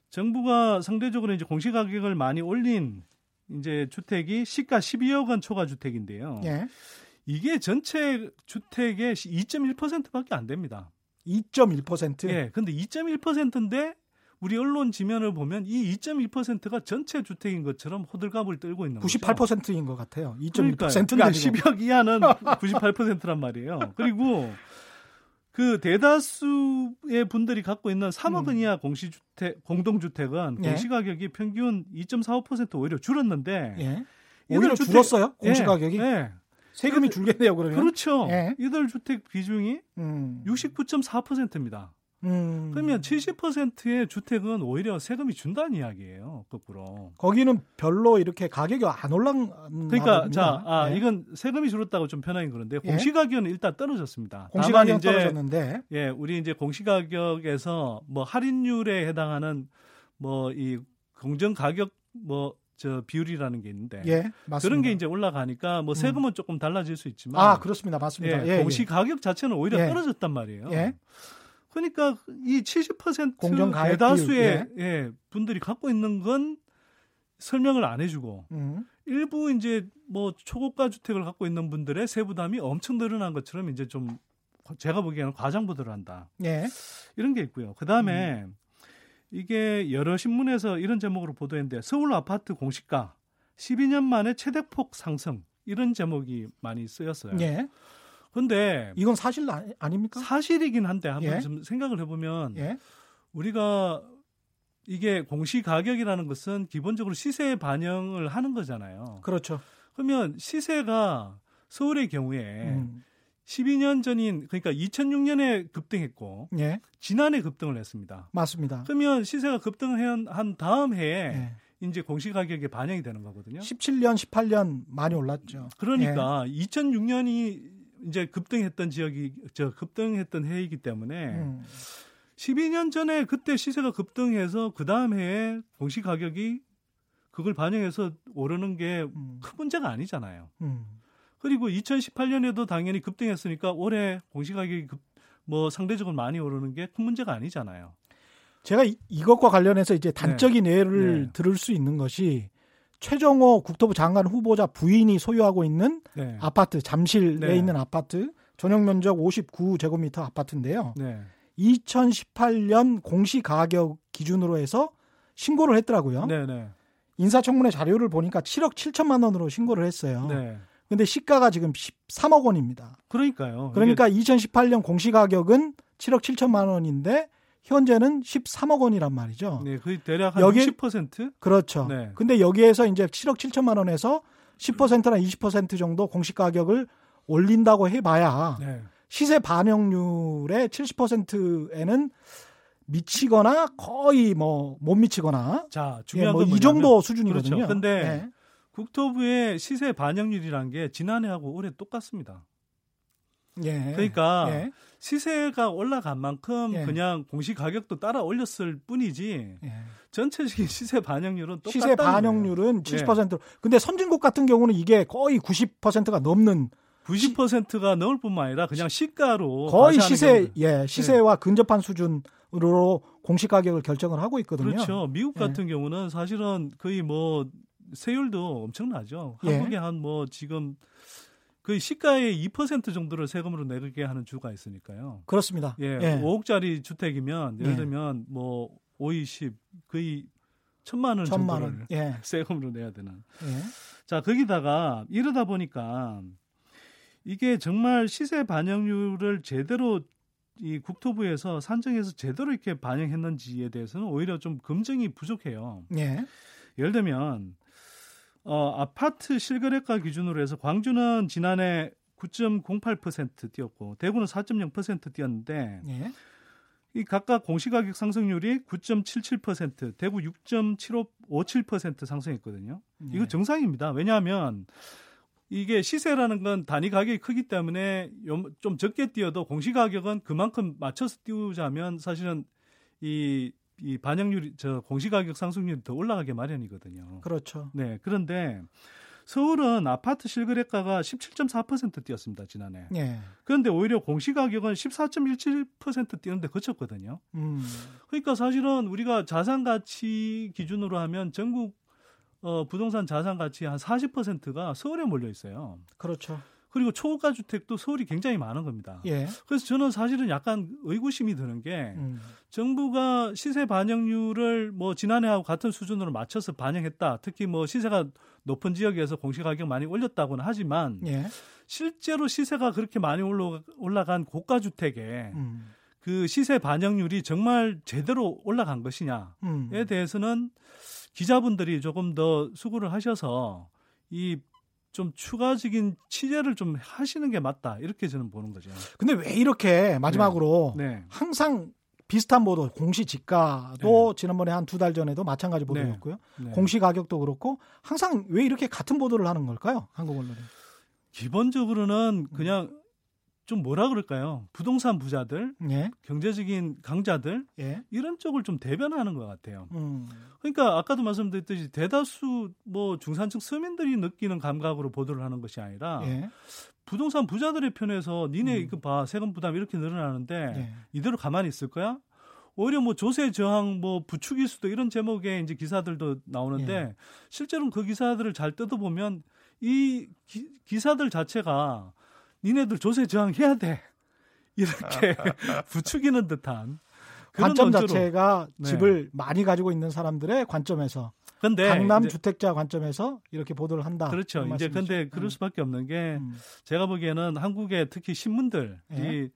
정부가 상대적으로 이제 공시 가격을 많이 올린 이제 주택이 시가 12억 원 초과 주택인데요. 예. 이게 전체 주택의 2.1%밖에 안 됩니다. 2.1%? 예. 근데 2.1%인데 우리 언론 지면을 보면 이 2.1%가 전체 주택인 것처럼 호들갑을 떨고 있는 98%인 것 같아요. 2.1%가 그러니까 10억 이하는 98%란 말이에요. 그리고 그 대다수의 분들이 갖고 있는 3억 원 음. 이하 공시주택 공동주택은 예? 공시가격이 평균 2.45% 오히려 줄었는데 예? 오히려 주택, 줄었어요? 공시가격이? 예. 예. 세금이 줄겠네요, 그러면. 그렇죠. 예. 이들 주택 비중이 음. 69.4%입니다. 음. 그러면 70%의 주택은 오히려 세금이 준다는 이야기예요. 거꾸로. 거기는 별로 이렇게 가격이 안 올랐. 그러니까 자, 아, 예. 이건 세금이 줄었다고 좀 편하게 그런데 예. 공시 가격은 일단 떨어졌습니다. 공시 가격 떨어졌는데. 예, 우리 이제 공시 가격에서 뭐 할인율에 해당하는 뭐 이 공정 가격 뭐 저 비율이라는 게 있는데 예, 맞습니다. 그런 게 이제 올라가니까 뭐 세금은 음. 조금 달라질 수 있지만 아 그렇습니다 맞습니다 예, 예, 공시 가격 자체는 오히려 예. 떨어졌단 말이에요. 예. 그러니까 이 70% 공정 대다수의 예. 예, 분들이 갖고 있는 건 설명을 안 해주고 음. 일부 이제 뭐 초고가 주택을 갖고 있는 분들의 세부담이 엄청 늘어난 것처럼 이제 좀 제가 보기에는 과장 보도를 한다. 예. 이런 게 있고요. 그 다음에 음. 이게 여러 신문에서 이런 제목으로 보도했는데 서울 아파트 공시가 12년 만에 최대폭 상승 이런 제목이 많이 쓰였어요. 예. 근데 이건 사실 아닙니까? 사실이긴 한데 한번 예? 좀 생각을 해보면 예? 우리가 이게 공시 가격이라는 것은 기본적으로 시세 반영을 하는 거잖아요. 그렇죠. 그러면 시세가 서울의 경우에 음. 12년 전인 그러니까 2006년에 급등했고 예. 지난해 급등을 했습니다. 맞습니다. 그러면 시세가 급등한 한 다음 해에 예. 이제 공시 가격에 반영이 되는 거거든요. 17년, 18년 많이 올랐죠. 그러니까 예. 2006년이 이제 급등했던 지역이 저 급등했던 해이기 때문에 음. 12년 전에 그때 시세가 급등해서 그 다음 해에 공시 가격이 그걸 반영해서 오르는 게큰 음. 문제가 아니잖아요. 음. 그리고 2018년에도 당연히 급등했으니까 올해 공시 가격이 급, 뭐 상대적으로 많이 오르는 게 큰 문제가 아니잖아요. 제가 이, 것과 관련해서 이제 단적인 네. 예를 네. 들을 수 있는 것이 최정호 국토부 장관 후보자 부인이 소유하고 있는 네. 아파트 잠실에 네. 있는 아파트 전용 면적 59제곱미터 아파트인데요. 2018년 공시 가격 기준으로 해서 신고를 했더라고요. 네, 네. 인사청문회 자료를 보니까 7억 7천만 원으로 신고를 했어요. 네. 근데 시가가 지금 13억 원입니다. 그러니까요. 그러니까 이게... 2018년 공시 가격은 7억 7천만 원인데 현재는 13억 원이란 말이죠. 네, 그 대략 한 여기, 60%? 그렇죠. 네. 근데 여기에서 이제 7억 7천만 원에서 10%나 20% 정도 공시 가격을 올린다고 해 봐야 네. 시세 반영률의 70%에는 미치거나 거의 뭐 못 미치거나 자 중요한 예, 뭐이 정도 수준이거든요. 그렇죠. 근데 네. 국토부의 시세 반영률이란 게 지난해하고 올해 똑같습니다. 예. 그러니까 예. 시세가 올라간 만큼 예. 그냥 공시 가격도 따라 올렸을 뿐이지 예. 전체적인 시세 반영률은 똑같다. 시세 반영률은 거예요. 70%. 예. 근데 선진국 같은 경우는 이게 거의 90%가 넘는 90%가 넘을 뿐만 아니라 그냥 시가로 거의 시세 예 시세와 네. 근접한 수준으로 공시 가격을 결정을 하고 있거든요. 그렇죠. 미국 예. 같은 예. 경우는 사실은 거의 뭐 세율도 엄청나죠. 예. 한국에 한 뭐 지금 거의 시가의 2% 정도를 세금으로 내게 하는 주가 있으니까요. 그렇습니다. 예, 예. 5억짜리 주택이면 예를 예. 들면 뭐 5, 20 거의 천만 원 천만 정도를 원. 예. 세금으로 내야 되는. 예. 자 거기다가 이러다 보니까 이게 정말 시세 반영률을 제대로 이 국토부에서 산정해서 제대로 이렇게 반영했는지에 대해서는 오히려 좀 검증이 부족해요. 예. 예를 들면 어, 아파트 실거래가 기준으로 해서 광주는 지난해 9.08% 뛰었고 대구는 4.0% 뛰었는데 예. 이 각각 공시가격 상승률이 9.77%, 대구 6.7557% 상승했거든요. 예. 이거 정상입니다. 왜냐하면 이게 시세라는 건 단위 가격이 크기 때문에 좀 적게 뛰어도 공시가격은 그만큼 맞춰서 띄우자면 사실은 이, 이 반영률이 저 공시가격 상승률이 더 올라가게 마련이거든요. 그렇죠. 네. 그런데 서울은 아파트 실거래가가 17.4% 뛰었습니다 지난해. 예. 그런데 오히려 공시가격은 14.17% 뛰는데 그쳤거든요. 음. 그러니까 사실은 우리가 자산 가치 기준으로 하면 전국 어, 부동산 자산 가치 한 40%가 서울에 몰려 있어요. 그렇죠. 그리고 초가 주택도 서울이 굉장히 많은 겁니다. 예. 그래서 저는 사실은 약간 의구심이 드는 게 음. 정부가 시세 반영률을 뭐 지난해하고 같은 수준으로 맞춰서 반영했다. 특히 뭐 시세가 높은 지역에서 공시 가격 많이 올렸다고는 하지만 예. 실제로 시세가 그렇게 많이 올라간 고가 주택에 음. 그 시세 반영률이 정말 제대로 올라간 것이냐에 음. 대해서는 기자분들이 조금 더 수고를 하셔서 이 좀 추가적인 취재를 좀 하시는 게 맞다 이렇게 저는 보는 거죠. 근데 왜 이렇게 마지막으로 네. 네. 항상 비슷한 보도 공시 지가도 네. 지난번에 한 두 달 전에도 마찬가지 보도였고요. 네. 네. 공시 가격도 그렇고 항상 왜 이렇게 같은 보도를 하는 걸까요? 한국 언론은. 기본적으로는 그냥 좀 뭐라 그럴까요? 부동산 부자들, 예. 경제적인 강자들 예. 이런 쪽을 좀 대변하는 것 같아요. 음. 그러니까 아까도 말씀드렸듯이 대다수 뭐 중산층 서민들이 느끼는 감각으로 보도를 하는 것이 아니라 예. 부동산 부자들의 편에서 니네 음. 이거 봐 세금 부담 이렇게 늘어나는데 예. 이대로 가만히 있을 거야? 오히려 뭐 조세 저항 뭐 부추길 수도 이런 제목의 이제 기사들도 나오는데 예. 실제로는 그 기사들을 잘 뜯어보면 이 기, 기사들 자체가 니네들 조세 저항해야 돼. 이렇게 부추기는 듯한 관점 논조로. 자체가 네. 집을 많이 가지고 있는 사람들의 관점에서 근데 강남 주택자 관점에서 이렇게 보도를 한다. 그렇죠. 이제 근데 그럴 음. 수밖에 없는 게 음. 제가 보기에는 한국의 특히 신문들이 예.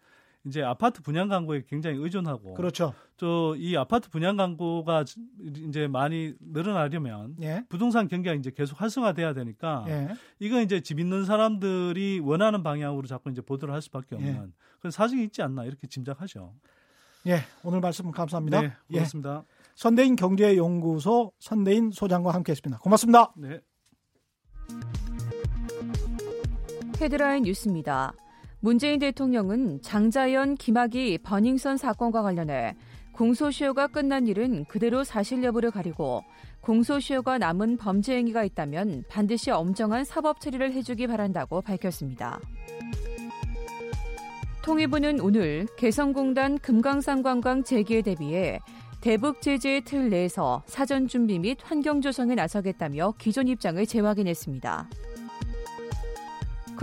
이제 아파트 분양 광고에 굉장히 의존하고 그렇죠. 또 이 아파트 분양 광고가 이제 많이 늘어나려면 예. 부동산 경기가 이제 계속 활성화돼야 되니까 예. 이건 이제 집 있는 사람들이 원하는 방향으로 자꾸 이제 보도를 할 수밖에 없는 예. 그런 사정이 있지 않나 이렇게 짐작하죠. 예, 오늘 말씀 감사합니다. 네, 고맙습니다. 예. 선대인 경제연구소 선대인 소장과 함께했습니다. 고맙습니다. 네. 헤드라인 뉴스입니다. 문재인 대통령은 장자연, 김학의, 버닝썬 사건과 관련해 공소시효가 끝난 일은 그대로 사실 여부를 가리고 공소시효가 남은 범죄 행위가 있다면 반드시 엄정한 사법 처리를 해주기 바란다고 밝혔습니다. 통일부는 오늘 개성공단 금강산 관광 재개에 대비해 대북 제재의 틀 내에서 사전 준비 및 환경 조성에 나서겠다며 기존 입장을 재확인했습니다.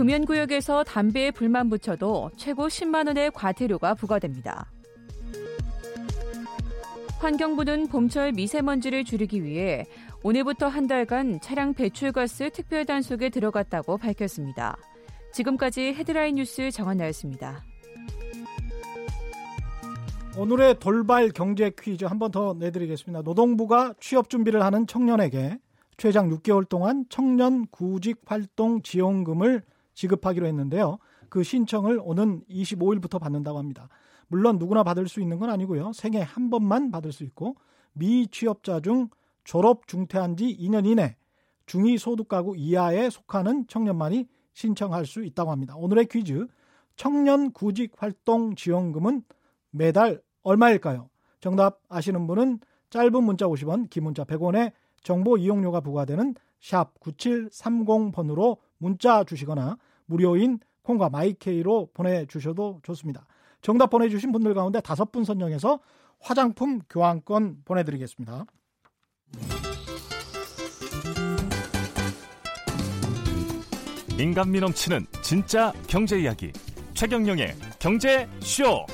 금연구역에서 담배에 불만 붙여도 최고 10만 원의 과태료가 부과됩니다. 환경부는 봄철 미세먼지를 줄이기 위해 오늘부터 한 달간 차량 배출가스 특별 단속에 들어갔다고 밝혔습니다. 지금까지 헤드라인 뉴스 정한나였습니다. 오늘의 돌발 경제 퀴즈 한 번 더 내드리겠습니다. 노동부가 취업 준비를 하는 청년에게 최장 6개월 동안 청년 구직 활동 지원금을 지급하기로 했는데요. 그 신청을 오는 25일부터 받는다고 합니다. 물론 누구나 받을 수 있는 건 아니고요. 생애 한 번만 받을 수 있고 미취업자 중 졸업 중퇴한 지 2년 이내 중위 소득 가구 이하에 속하는 청년만이 신청할 수 있다고 합니다. 오늘의 퀴즈 청년 구직 활동 지원금은 매달 얼마일까요? 정답 아시는 분은 짧은 문자 50원, 긴 문자 100원에 정보 이용료가 부과되는 샵 9730번으로 문자 주시거나 무료인 콩과 마이케이로 보내주셔도 좋습니다. 정답 보내주신 분들 가운데 다섯 분 선정해서 화장품 교환권 보내드리겠습니다. 인간미 넘치는 진짜 경제 이야기 최경영의 경제 쇼.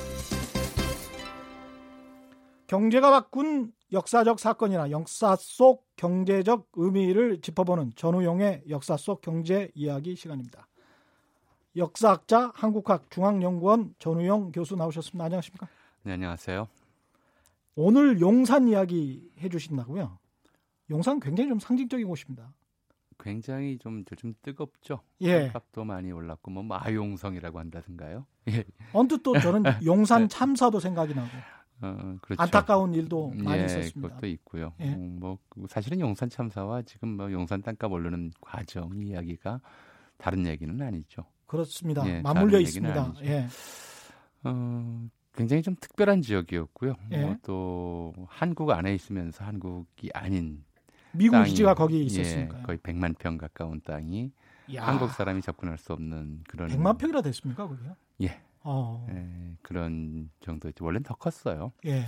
경제가 바꾼 역사적 사건이나 역사 속 경제적 의미를 짚어보는 전우용의 역사 속 경제 이야기 시간입니다. 역사학자 한국학 중앙연구원 전우용 교수 나오셨습니다. 안녕하십니까? 네, 안녕하세요. 오늘 용산 이야기 해주신다고요? 용산 굉장히 좀 상징적인 곳입니다. 굉장히 좀 요즘 뜨겁죠. 예. 값도 많이 올랐고 뭐 마용성이라고 한다든가요. 예. 언뜻 또 저는 용산 참사도 생각이 나고. 어, 그렇죠. 안타까운 일도 많이 예, 있었습니다. 그것도 있고요. 예. 음, 뭐 사실은 용산 참사와 지금 뭐 용산 땅값 오르는 과정 이야기가 다른 얘기는 아니죠. 그렇습니다. 예, 맞물려 있습니다. 예. 어, 굉장히 좀 특별한 지역이었고요. 예. 뭐 또 한국 안에 있으면서 한국이 아닌 미국 땅이, 기지가 거기 있었으니까 예, 거의 100만 평 가까운 땅이 야. 한국 사람이 접근할 수 없는 그런 100만 평이나 됐습니까, 그게요? 예. 어. 예, 그런 정도였죠. 원래는 더 컸어요. 예.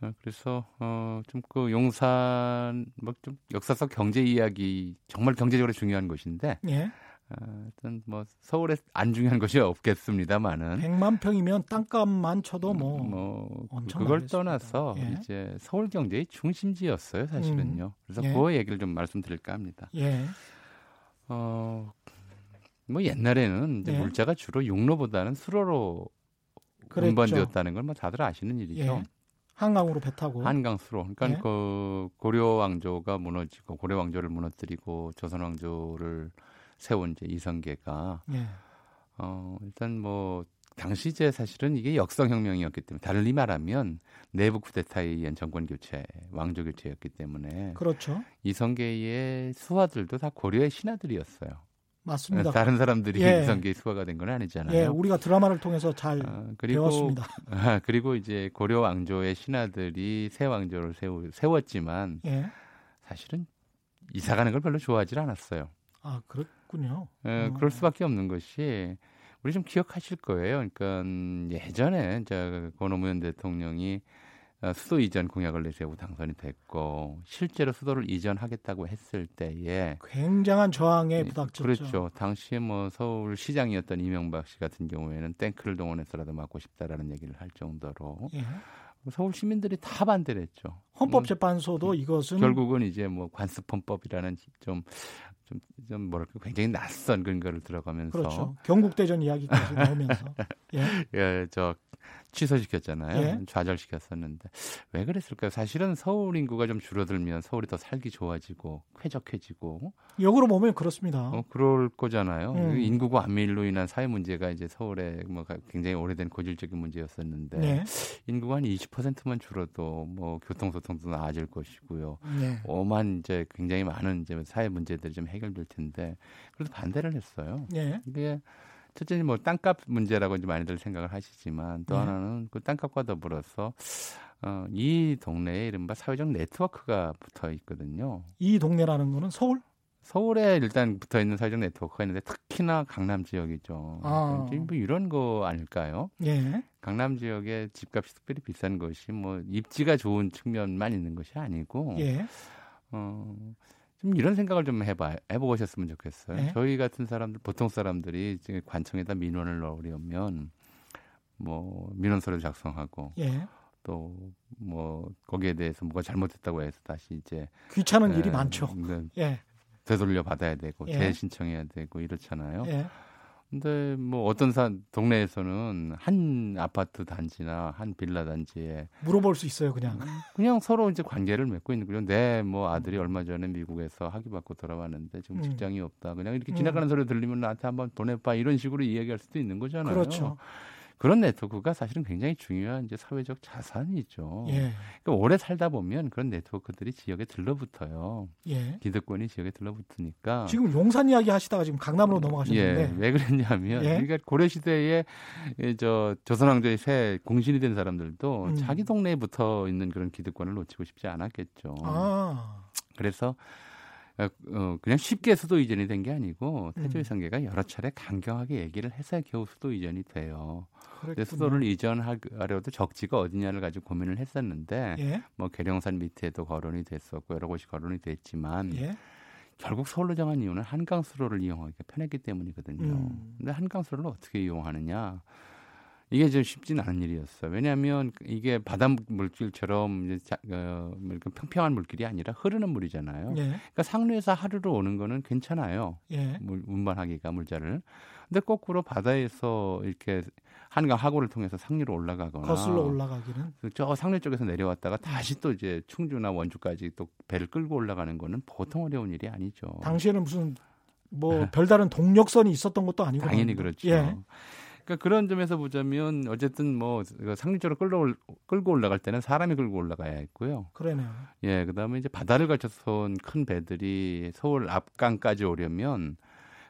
어, 그래서 어, 좀 그 용산 뭐 좀 역사 속 경제 이야기 정말 경제적으로 중요한 곳인데 예. 어, 어떤 뭐 서울에 안 중요한 것이 없겠습니다만은 100만 평이면 땅값만 쳐도 뭐, 음, 뭐 그걸 떠나서 예. 이제 서울 경제의 중심지였어요 사실은요. 음. 그래서 예. 그 얘기를 좀 말씀드릴까 합니다. 예. 어, 뭐 옛날에는 이제 예. 물자가 주로 육로보다는 수로로 그랬죠. 운반되었다는 걸 뭐 다들 아시는 일이죠. 예. 한강으로 배 타고 한강 수로. 그러니까 예. 그 고려 왕조가 무너지고 고려 왕조를 무너뜨리고 조선 왕조를 세운 이제 이성계가 예. 어 일단 뭐 당시 이제 사실은 이게 역성혁명이었기 때문에 달리 말하면 내부 쿠데타에 의한 정권 교체, 왕조 교체였기 때문에 그렇죠. 이성계의 수하들도 다 고려의 신하들이었어요. 맞습니다. 다른 사람들이 예. 이성계의 수하가 된 건 아니잖아요. 예, 우리가 드라마를 통해서 잘 아, 그리고, 배웠습니다. 아, 그리고 이제 고려 왕조의 신하들이 새 왕조를 세우, 세웠지만 예. 사실은 이사 가는 걸 별로 좋아하지 않았어요. 아, 그렇군요. 예, 어. 그럴 수밖에 없는 것이 우리 좀 기억하실 거예요. 그러니까 예전에 저 권오무현 대통령이 어, 수도 이전 공약을 내세우고 당선이 됐고 실제로 수도를 이전하겠다고 했을 때에 굉장한 저항에 부닥쳤죠. 그렇죠. 당시에 뭐 서울 시장이었던 이명박 씨 같은 경우에는 탱크를 동원해서라도 막고 싶다라는 얘기를 할 정도로 예. 서울 시민들이 다 반대를 했죠. 헌법재판소도 음, 이것은 결국은 이제 뭐 관습헌법이라는 좀 좀, 좀 뭐랄까 굉장히 낯선 근거를 들어가면서 그렇죠. 경국대전 이야기까지 나오면서 예, 예, 저 취소시켰잖아요. 예. 좌절시켰었는데 왜 그랬을까요? 사실은 서울 인구가 좀 줄어들면 서울이 더 살기 좋아지고 쾌적해지고 역으로 보면 그렇습니다. 어, 그럴 거잖아요. 음. 인구 과밀로 인한 사회 문제가 이제 서울에 뭐 굉장히 오래된 고질적인 문제였었는데 네. 인구가 한 20%만 줄어도 뭐 교통 소통도 나아질 것이고요. 네. 오만 이제 굉장히 많은 이제 사회 문제들이 좀 해결될 텐데 그래도 반대를 했어요. 네. 이게 첫째는 뭐 땅값 문제라고 이제 많이들 생각을 하시지만 또 네. 하나는 그 땅값과 더불어서 어, 이 동네에 이른바 사회적 네트워크가 붙어 있거든요. 이 동네라는 거는 서울? 서울에 일단 붙어 있는 사회적 네트워크가 있는데 특히나 강남 지역이죠. 아. 뭐 이런 거 아닐까요? 예. 강남 지역의 집값이 특별히 비싼 것이 뭐 입지가 좋은 측면만 있는 것이 아니고 예. 어, 좀 이런 생각을 좀 해봐 해보셨으면 좋겠어요. 네? 저희 같은 사람들 보통 사람들이 지금 관청에다 민원을 넣으려면 뭐 민원서를 작성하고 예. 또뭐 거기에 대해서 뭐가 잘못했다고 해서 다시 이제 귀찮은 에, 일이 많죠. 네, 예. 되돌려 받아야 되고 예. 재신청해야 되고 이렇잖아요. 예. 근데 뭐 어떤 사 동네에서는 한 아파트 단지나 한 빌라 단지에 물어볼 수 있어요, 그냥. 그냥 서로 이제 관계를 맺고 있는 거죠. 내 뭐 아들이 얼마 전에 미국에서 학위 받고 돌아왔는데 지금 음. 직장이 없다. 그냥 이렇게 지나가는 음. 소리 들리면 나한테 한번 보내봐 이런 식으로 이야기할 수도 있는 거잖아요. 그렇죠. 그런 네트워크가 사실은 굉장히 중요한 이제 사회적 자산이죠. 예. 그러니까 오래 살다 보면 그런 네트워크들이 지역에 들러붙어요. 예. 기득권이 지역에 들러붙으니까. 지금 용산 이야기 하시다가 지금 강남으로 넘어가셨는데. 예. 왜 그랬냐면 예. 그러니까 고려 시대에 저 조선 왕조의 새 공신이 된 사람들도 음. 자기 동네에 붙어 있는 그런 기득권을 놓치고 싶지 않았겠죠. 아. 그래서 어, 그냥 쉽게 수도 이전이 된 게 아니고 태조의 상계가 음. 여러 차례 강경하게 얘기를 해서 겨우 수도 이전이 돼요. 근데 수도를 이전하려도 적지가 어디냐를 가지고 고민을 했었는데 예? 뭐 계룡산 밑에도 거론이 됐었고 여러 곳이 거론이 됐지만 예? 결국 서울로 정한 이유는 한강 수로를 이용하기가 편했기 때문이거든요. 음. 근데 한강 수로를 어떻게 이용하느냐? 이게 좀 쉽지는 않은 일이었어요. 왜냐하면 이게 바다 물길처럼 이제 자, 어, 뭐 평평한 물길이 아니라 흐르는 물이잖아요. 예. 그러니까 상류에서 하루로 오는 거는 괜찮아요. 예. 물, 운반하기가 물자를. 근데 거꾸로 바다에서 이렇게 한강 하구를 통해서 상류로 올라가거나 거슬러 올라가기는 저 상류 쪽에서 내려왔다가 다시 또 이제 충주나 원주까지 또 배를 끌고 올라가는 거는 보통 어려운 일이 아니죠. 당시에는 무슨 뭐 별다른 동력선이 있었던 것도 아니고 당연히 그렇죠. 예. 그러니까 그런 점에서 보자면 어쨌든 뭐 상류 쪽으로 끌고 끌고 올라갈 때는 사람이 끌고 올라가야 했고요. 그러네요. 예, 그다음에 이제 바다를 거쳐서 온 큰 배들이 서울 앞강까지 오려면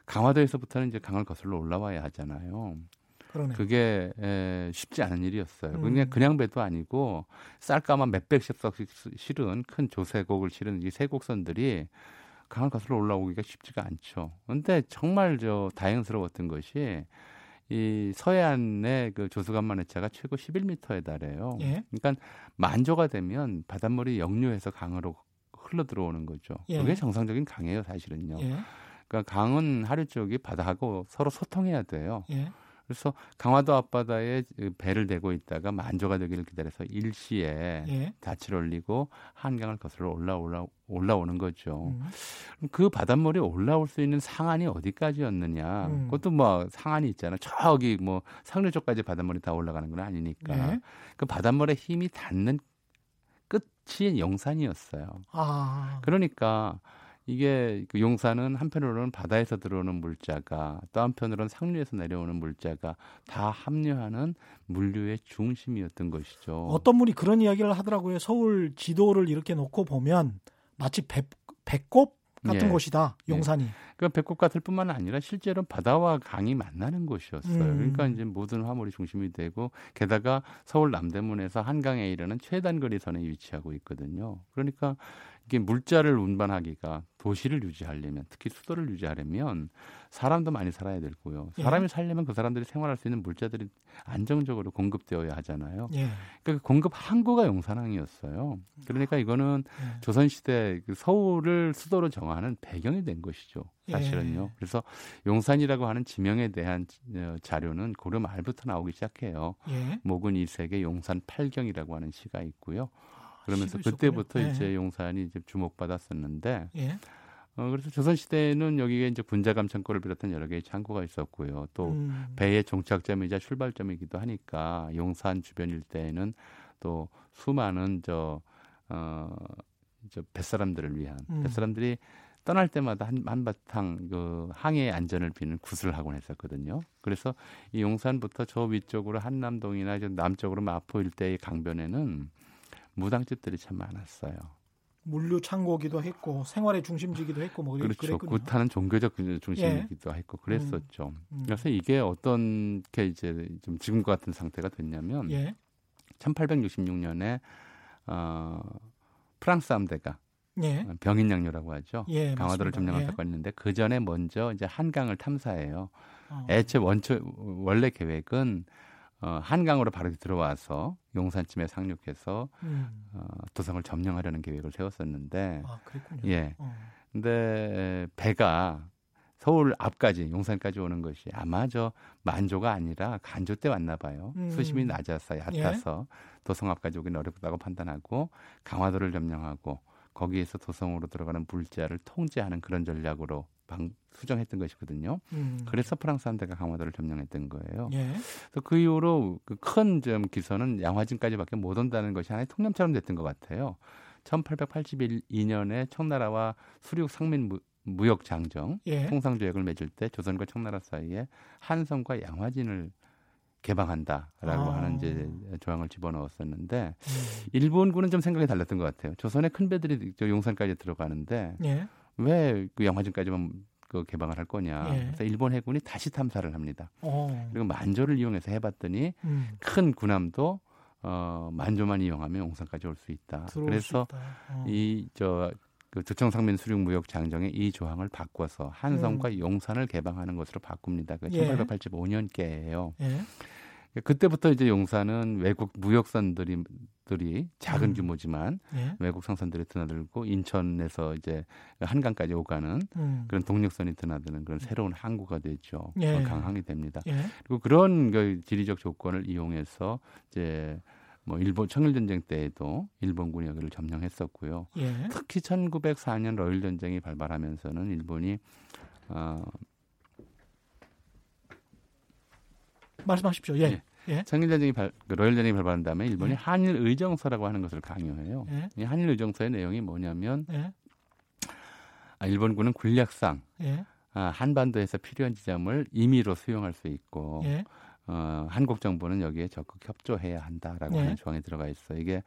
강화도에서부터는 이제 강을 거슬러 올라와야 하잖아요. 그러네. 그게 에, 쉽지 않은 일이었어요. 음. 그냥 그냥 배도 아니고 쌀까만 몇백씩 실은 큰 조세곡을 실은 이 세곡선들이 강을 거슬러 올라오기가 쉽지가 않죠. 근데 정말 저 다행스러웠던 것이 이 서해안의 그 조수간만 회차가 최고 11m에 달해요. 예. 그러니까 만조가 되면 바닷물이 역류해서 강으로 흘러 들어오는 거죠. 예. 그게 정상적인 강이에요, 사실은요. 예. 그러니까 강은 하류 쪽이 바다하고 서로 소통해야 돼요. 예. 그래서 강화도 앞바다에 그 배를 대고 있다가 만조가 되기를 기다려서 일시에 예. 닻을 올리고 한강을 거슬러 올라 올라 올라오는 거죠. 음. 그 바닷물이 올라올 수 있는 상한이 어디까지였느냐? 음. 그것도 뭐 상한이 있잖아. 저기 뭐 상류 쪽까지 바닷물이 다 올라가는 건 아니니까. 예. 그 바닷물에 힘이 닿는 끝이 영산이었어요. 아. 그러니까 이게 그 용산은 한편으로는 바다에서 들어오는 물자가 또 한편으로는 상류에서 내려오는 물자가 다 합류하는 물류의 중심이었던 것이죠. 어떤 분이 그런 이야기를 하더라고요. 서울 지도를 이렇게 놓고 보면 마치 배, 배꼽 같은 예. 곳이다. 예. 용산이. 예. 그러니까 배꼽 같을 뿐만 아니라 실제로 바다와 강이 만나는 곳이었어요. 음. 그러니까 이제 모든 화물이 중심이 되고 게다가 서울 남대문에서 한강에 이르는 최단거리선에 위치하고 있거든요. 그러니까 이게 물자를 운반하기가 도시를 유지하려면 특히 수도를 유지하려면 사람도 많이 살아야 되고요. 예. 사람이 예. 살려면 그 사람들이 생활할 수 있는 물자들이 안정적으로 공급되어야 하잖아요. 예. 그러니까 그 공급 항구가 용산항이었어요. 그러니까 이거는 예. 조선시대 그 서울을 수도로 정하는 배경이 된 것이죠. 사실은요. 예. 그래서 용산이라고 하는 지명에 대한 어, 자료는 고려 말부터 나오기 시작해요. 예. 목은 이세계 용산 팔경이라고 하는 시가 있고요. 그러면서 그때부터 예. 이제 용산이 이제 주목받았었는데 예. 어, 그래서 조선시대에는 여기에 이제 군자감 창고를 비롯한 여러 개의 창고가 있었고요. 또 음. 배의 종착점이자 출발점이기도 하니까 용산 주변 일대에는 또 수많은 저, 어, 저 뱃사람들을 위한, 음. 뱃사람들이 떠날 때마다 한, 한바탕 그 항해의 안전을 비는 구슬을 하곤 했었거든요. 그래서 이 용산부터 저 위쪽으로 한남동이나 남쪽으로 마포 일대의 강변에는 무당집들이 참 많았어요. 물류 창고기도 했고 생활의 중심지기도 했고 뭐 그렇죠. 그랬군요. 구타는 종교적 중심이기도 예. 했고 그랬었죠. 음, 음. 그래서 이게 어떤 게 이제 좀 지금과 같은 상태가 됐냐면 예. 1866년에 어, 프랑스 함대가 예. 병인양요라고 하죠. 예, 강화도를 점령한 예. 사건이 있는데 그 전에 먼저 이제 한강을 탐사해요. 어. 애초에 원초 원래 계획은 어, 한강으로 바로 들어와서 용산쯤에 상륙해서 음. 어, 도성을 점령하려는 계획을 세웠었는데 아, 그랬군요. 예. 어. 근데 배가 서울 앞까지 용산까지 오는 것이 아마 저 만조가 아니라 간조 때 왔나 봐요. 음. 수심이 낮아서 얕아서 예? 도성 앞까지 오기는 어렵다고 판단하고 강화도를 점령하고 거기에서 도성으로 들어가는 물자를 통제하는 그런 전략으로 방, 수정했던 것이거든요. 음. 그래서 프랑스 함대가 강화도를 점령했던 거예요. 예. 그래서 그 이후로 그큰점 기선은 양화진까지밖에 못 온다는 것이 하나의 통념처럼 됐던 것 같아요. 1882년에 청나라와 수륙 상민 무역 장정 예. 통상 조약을 맺을 때 조선과 청나라 사이에 한성과 양화진을 개방한다라고 아. 하는 이제 조항을 집어넣었었는데 음. 일본군은 좀 생각이 달랐던 것 같아요. 조선의 큰 배들이 저 용산까지 들어가는데 예. 왜 그 양화진까지만 그 개방을 할 거냐. 예. 그래서 일본 해군이 다시 탐사를 합니다. 오. 어. 그리고 만조를 이용해서 해봤더니 음. 큰 군함도 어, 만조만 이용하면 용산까지 올 수 있다. 그래서 어. 이저 그 조청상민 수륙 무역 장정의 이 조항을 바꿔서 한성과 음. 용산을 개방하는 것으로 바꿉니다. 그 예. 1885년께예요. 예. 그때부터 이제 용산은 외국 무역선들이 들이 작은 음. 규모지만 예. 외국 상선들이 드나들고 인천에서 이제 한강까지 오가는 음. 그런 동력선이 드나드는 그런 새로운 항구가 되죠. 예. 강항이 됩니다. 예. 그리고 그런 그 지리적 조건을 이용해서 이제 뭐 일본 청일 전쟁 때에도 일본군이 여기를 점령했었고요. 예. 특히 1904년 러일 전쟁이 발발하면서는 일본이 어 말씀하십시오. 예. 예. 예. 청일 전쟁이 발, 그 러일 전쟁이 발발한 다음에 일본이 예. 한일 의정서라고 하는 것을 강요해요. 예. 이 한일 의정서의 내용이 뭐냐면 예. 아, 일본군은 군략상 예. 아, 한반도에서 필요한 지점을 임의로 수용할 수 있고 예. 어, 한국 정부는 여기에 적극 협조해야 한다라고 네. 하는 조항이 들어가 있어. 이게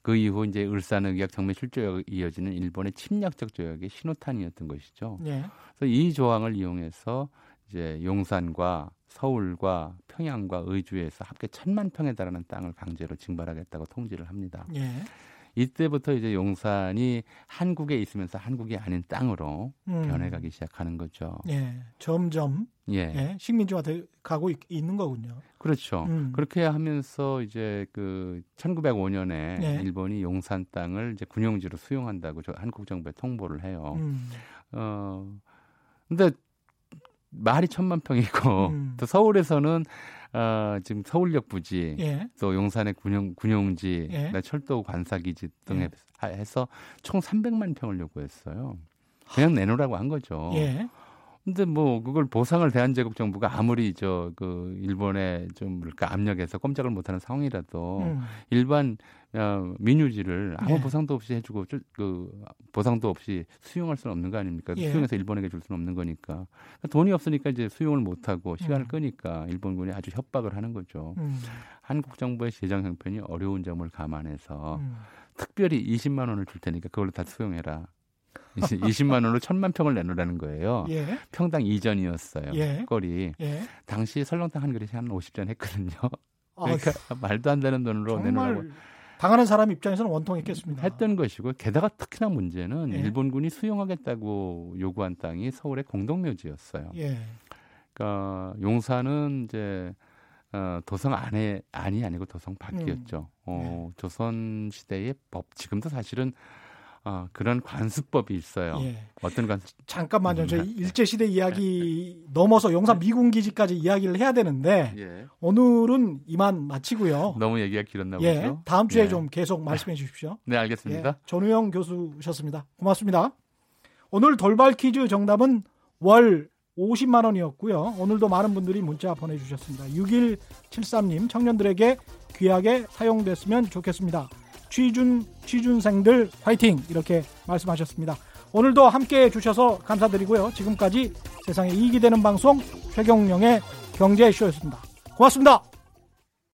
그 이후 이제 을산의학 정면 실조약 이어지는 일본의 침략적 조약의 신호탄이었던 것이죠. 네. 그래서 이 조항을 이용해서 이제 용산과 서울과 평양과 의주에서 합계 천만 평에 달하는 땅을 강제로 징발하겠다고 통지를 합니다. 네. 이때부터 이제 용산이 한국에 있으면서 한국이 아닌 땅으로 음. 변해가기 시작하는 거죠. 예, 점점 예. 예 식민지화 가고 있, 는 거군요. 그렇죠. 음. 그렇게 하면서 이제 그 1905년에 예. 일본이 용산 땅을 이제 군용지로 수용한다고 저 한국 정부에 통보를 해요. 음. 어 근데 말이 천만 평이고 음. 또 서울에서는 어, 지금 서울역 부지, 예. 또 용산의 군용 군용지, 예. 철도 관사기지 등 예. 해서 총 300만 평을 요구했어요. 그냥 내놓으라고 한 거죠. 예. 근데 뭐 그걸 보상을 대한제국 정부가 아무리 저 그 일본에 좀 그러니까 압력해서 꼼짝을 못하는 상황이라도 음. 일반 어, 민유지를 아무 예. 보상도 없이 해주고 그 보상도 없이 수용할 수는 없는 거 아닙니까? 예. 수용해서 일본에게 줄 수는 없는 거니까 그러니까 돈이 없으니까 이제 수용을 못하고 시간을 음. 끄니까 일본군이 아주 협박을 하는 거죠. 음. 한국 정부의 재정 형편이 어려운 점을 감안해서 음. 특별히 20만 원을 줄 테니까 그걸로 다 수용해라. 20만 원으로 천만 평을 내놓으라는 거예요. 예. 평당 2전이었어요. 예. 거리. 예. 당시 설렁탕 한 그릇이 한 50전 했거든요. 그러니까 아, 말도 안 되는 돈으로 내놓으라고. 당하는 사람 입장에서는 원통했겠습니다. 했던 것이고 게다가 특히나 문제는 예. 일본군이 수용하겠다고 요구한 땅이 서울의 공동묘지였어요. 예. 그러니까 용산은 이제 어, 도성 안에 안이 아니고 도성 밖이었죠. 음. 어, 예. 조선 시대의 법 지금도 사실은 어, 그런 관습법이 있어요. 예. 어떤 관습? 잠깐만요. 저희 음. 일제 시대 이야기 넘어서 영산 미군 기지까지 이야기를 해야 되는데 예. 오늘은 이만 마치고요. 너무 얘기가 길었나 예. 보죠. 다음 주에 예. 좀 계속 말씀해 주십시오. 네, 알겠습니다. 예. 전우영 교수셨습니다. 고맙습니다. 오늘 돌발 퀴즈 정답은 월 50만 원이었고요. 오늘도 많은 분들이 문자 보내주셨습니다. 6173님 청년들에게 귀하게 사용됐으면 좋겠습니다. 취준 취준생들 화이팅 이렇게 말씀하셨습니다. 오늘도 함께 해주셔서 감사드리고요. 지금까지 세상에 이익이 되는 방송 최경령의 경제쇼였습니다. 고맙습니다.